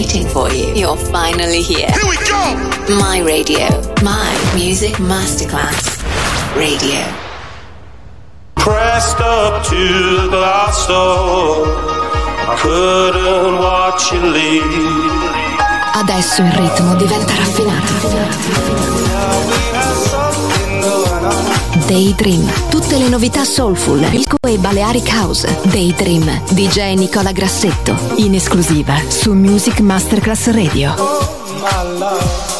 waiting for you. You're finally here. Here we go! My radio. My music masterclass. Radio. Pressed up to the glass door. I couldn't watch you leave. Adesso il ritmo diventa raffinato. Daydream, tutte le novità soulful, disco e Balearic House. Daydream, DJ Nicola Grassetto, in esclusiva su Music Masterclass Radio. Upon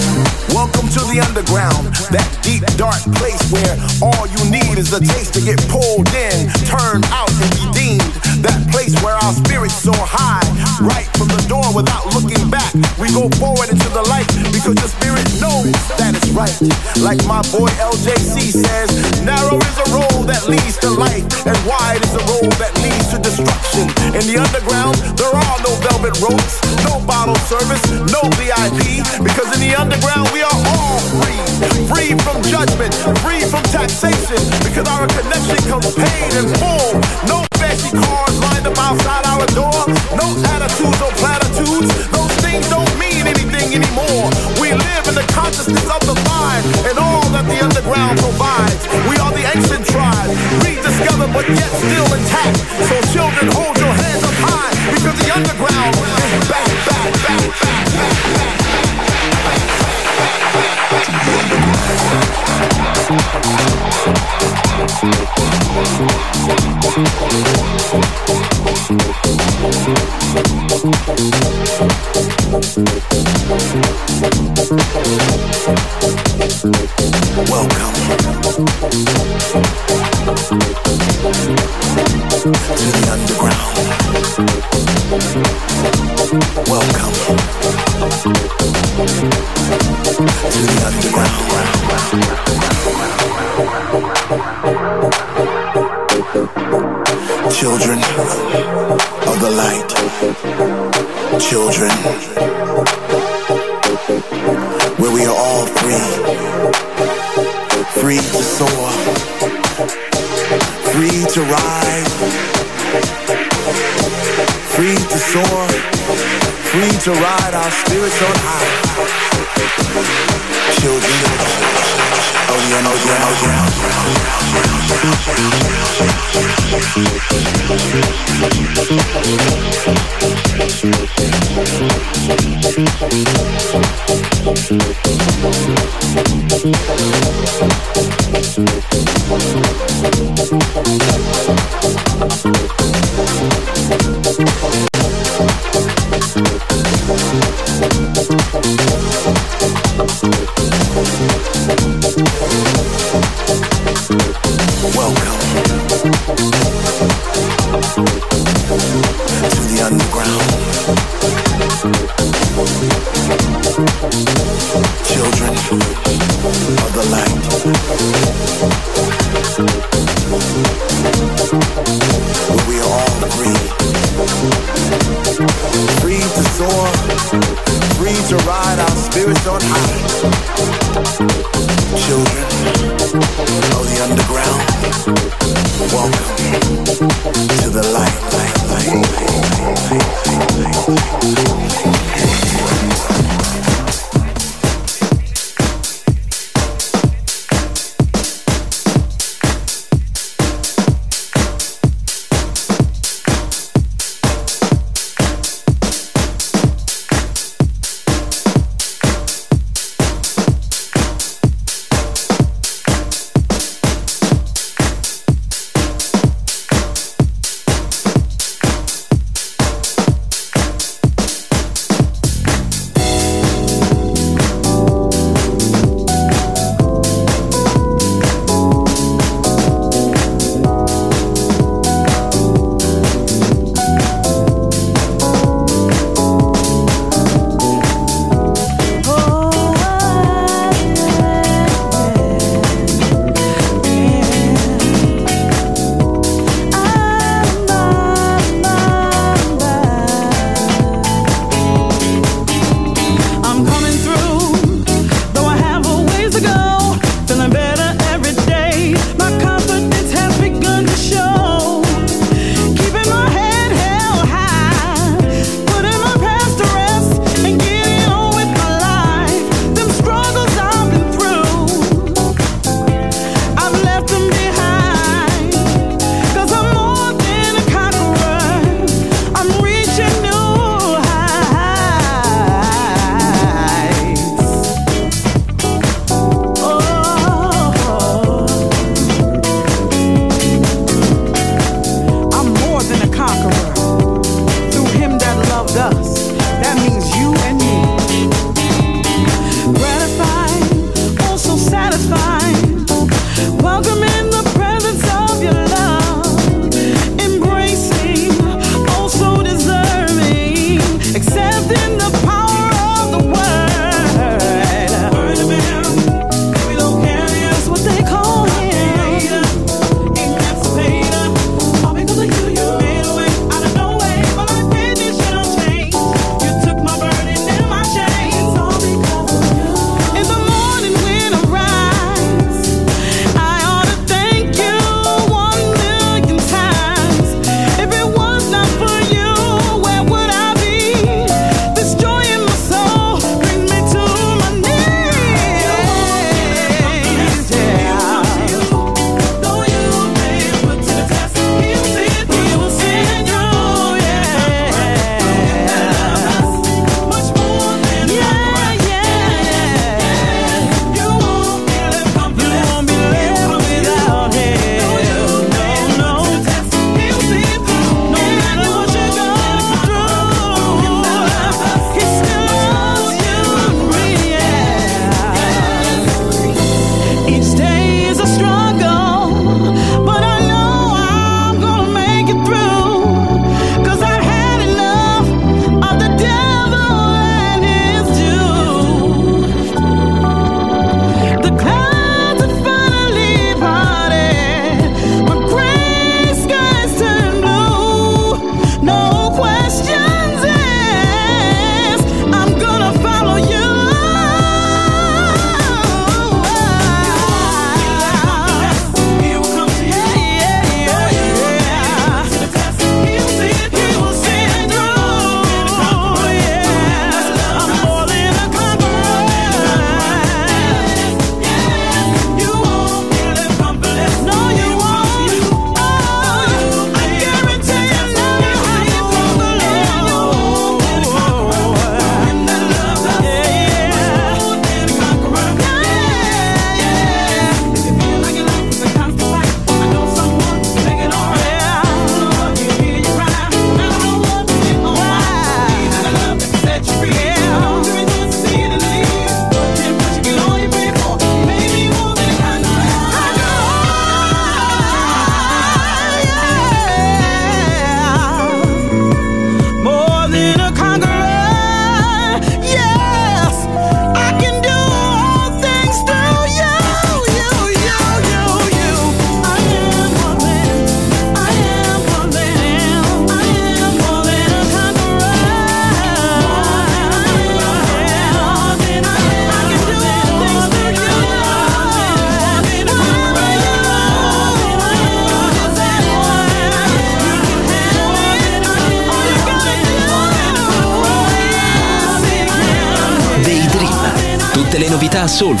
Welcome to the underground, that deep, dark place where all you need is a taste to get pulled in, turned out, and redeemed. That place where our spirits soar high, right from the door without looking back. We go forward into the light because your spirit knows that it's right. Like my boy LJC says, narrow is a road that leads to life, and wide is a road that leads to destruction. In the underground, there are no velvet ropes, no bottle service, no VIP, because in the underground, we are are all free. Free from judgment, free from taxation. Because our connection comes paid in full. No fancy cars lined up outside our door. No attitudes, or platitudes. Those things don't mean anything anymore. We live in the consciousness of the mind and all that the underground provides. We are the ancient tribe, rediscovered but yet still intact. So children, hold your hands up high because the underground is back, back, back, back, back. back. Welcome to the underground. Welcome Children of the light. Children. Where we are all free. Free to soar. Free to ride. Free to soar free to ride our spirits on high. Children yeah. the underground.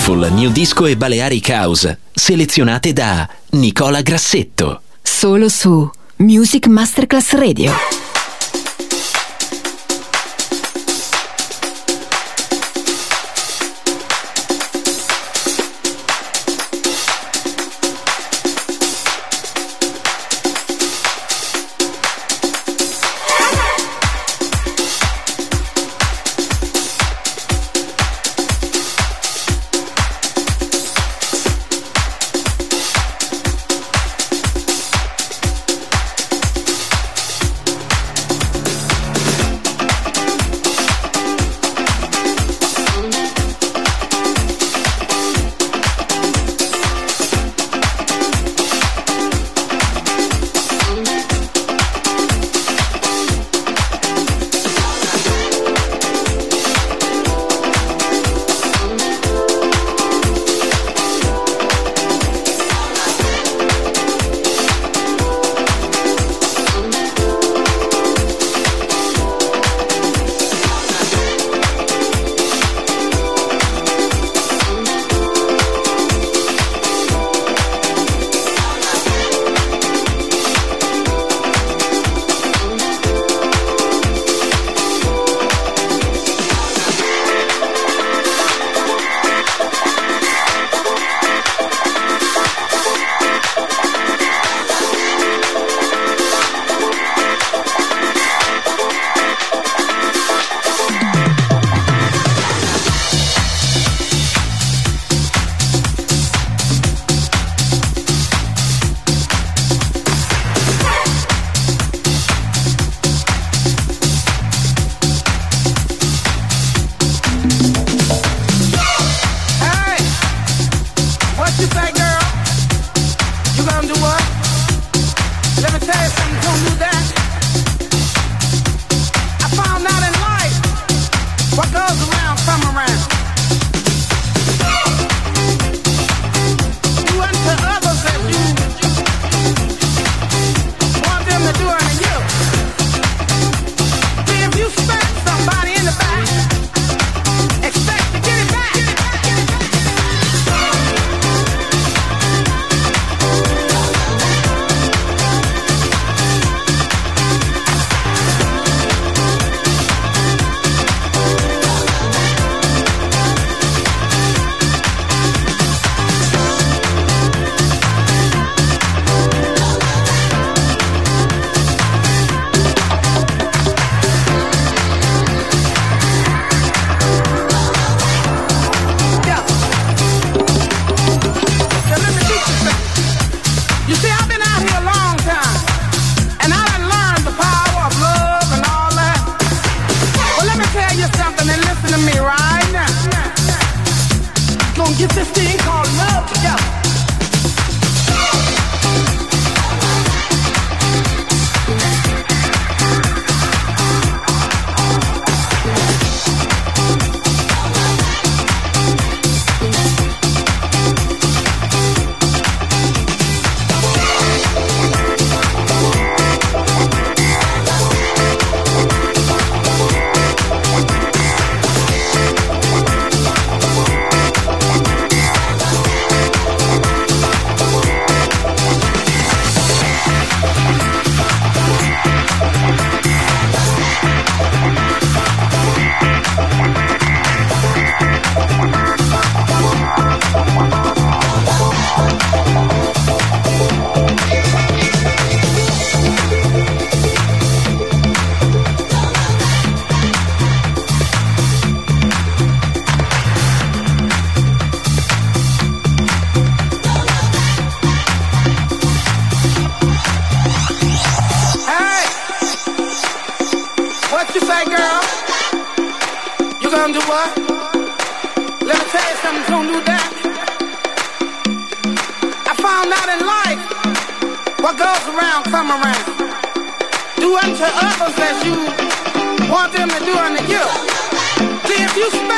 Soulful, New Disco e Balearic House, selezionate da Nicola Grassetto. Solo su Music Masterclass Radio. you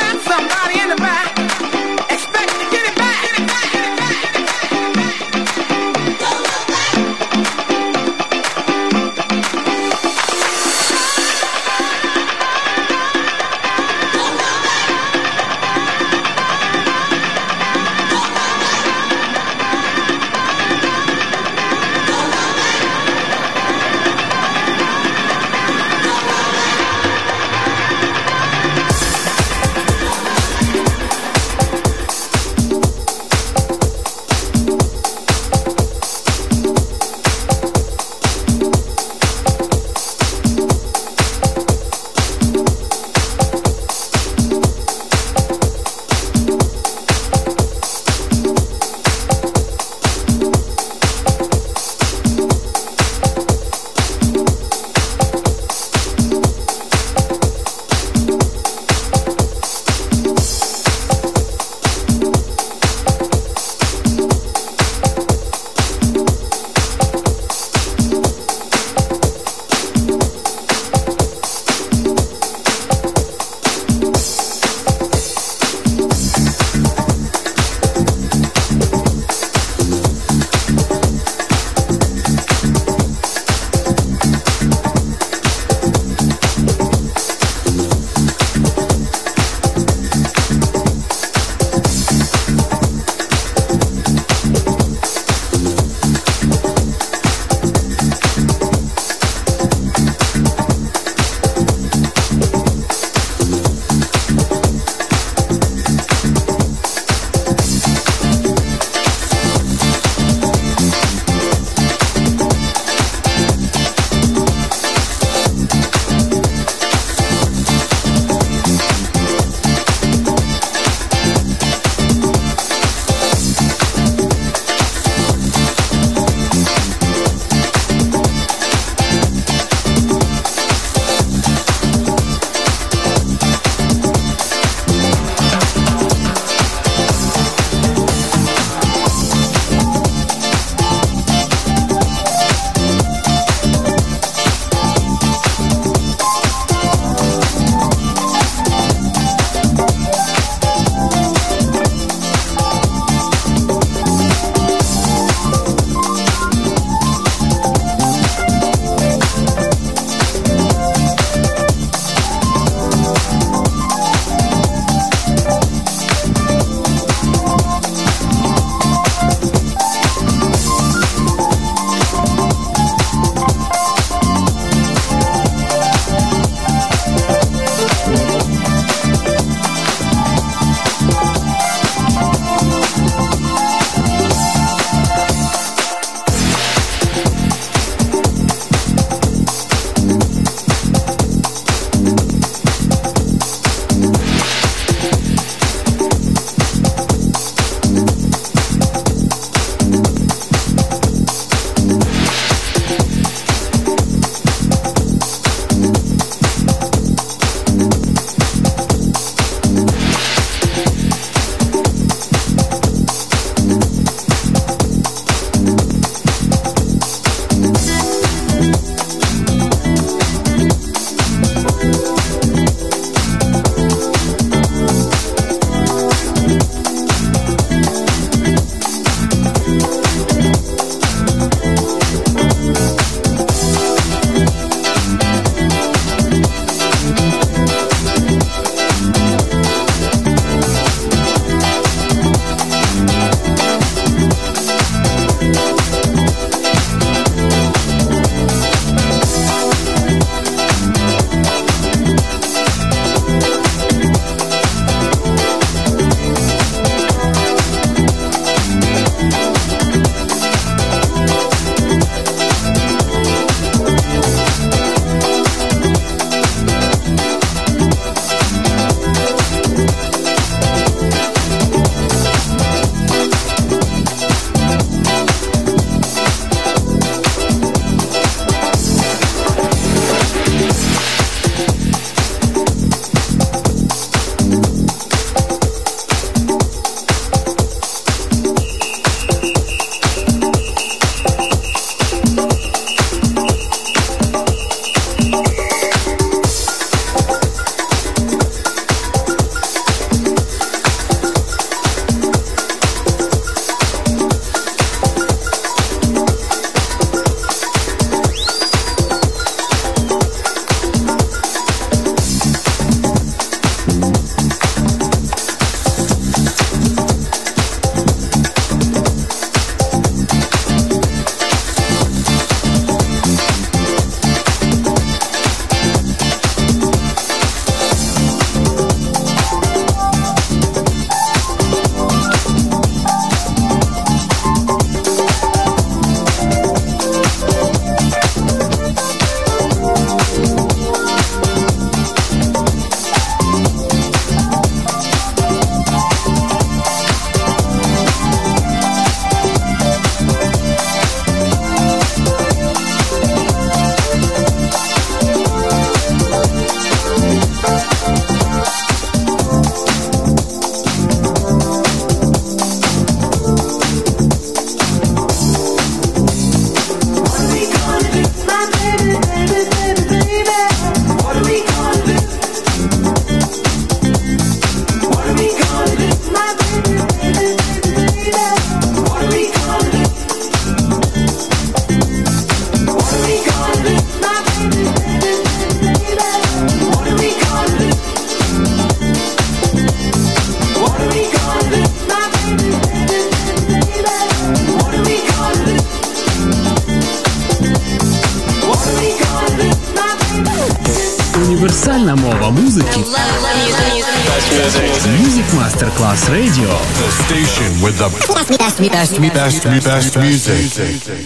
best, best, best, best, music.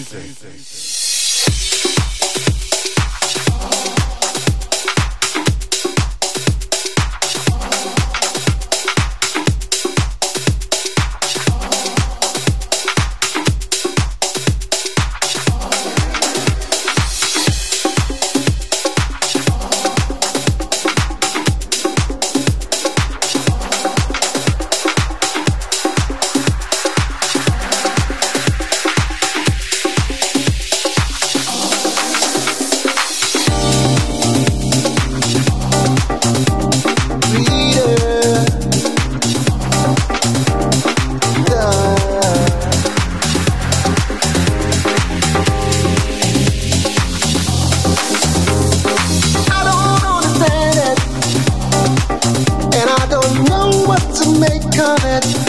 coming.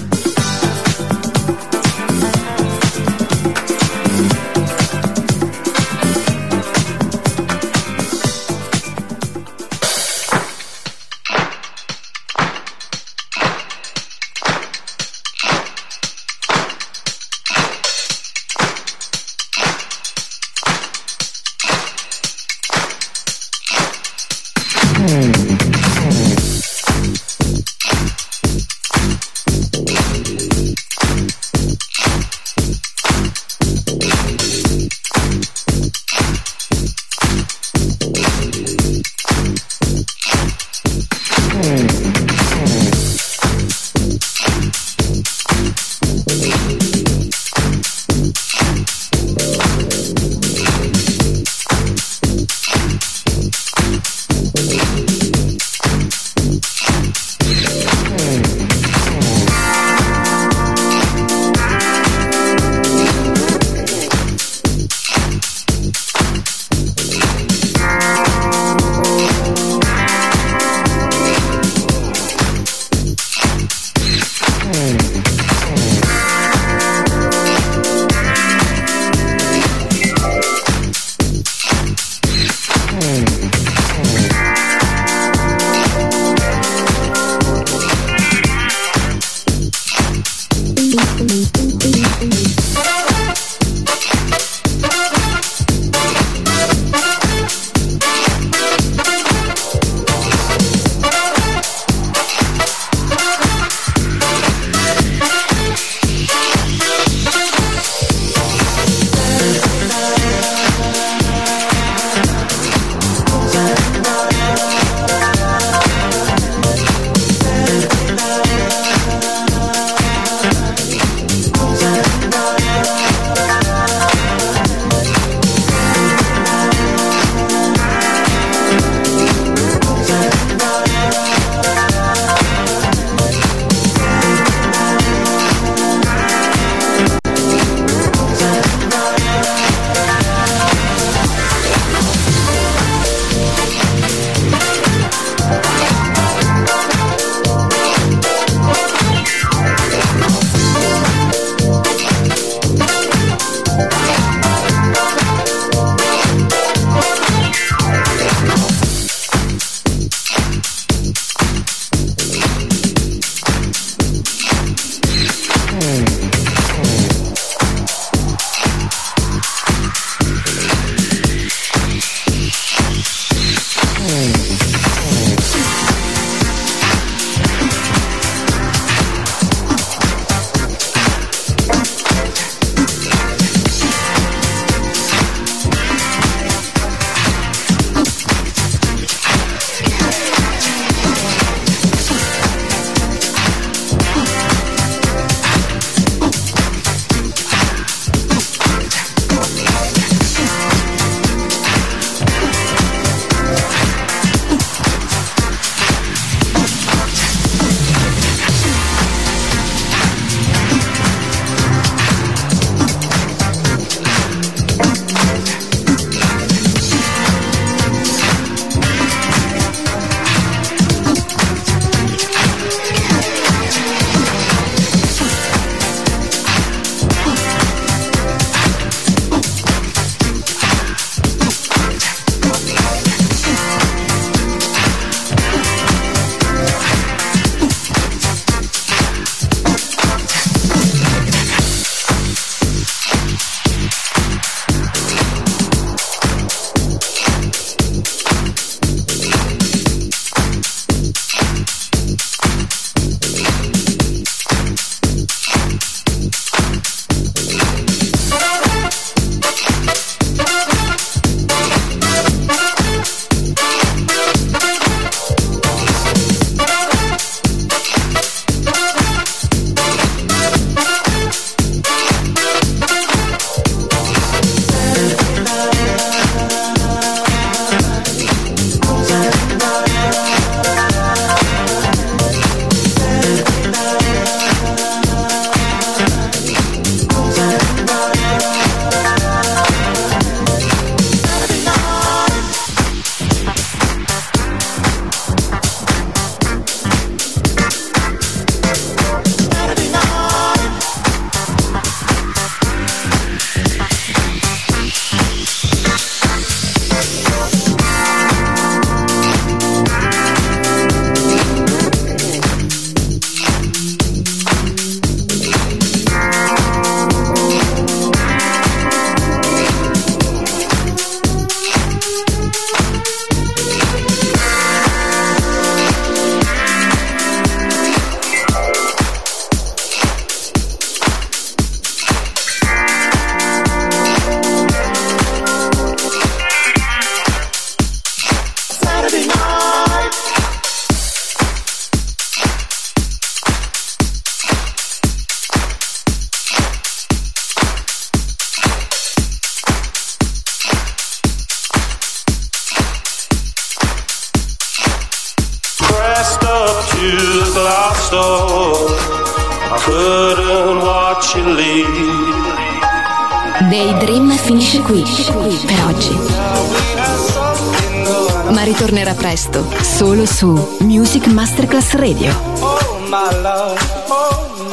Radio.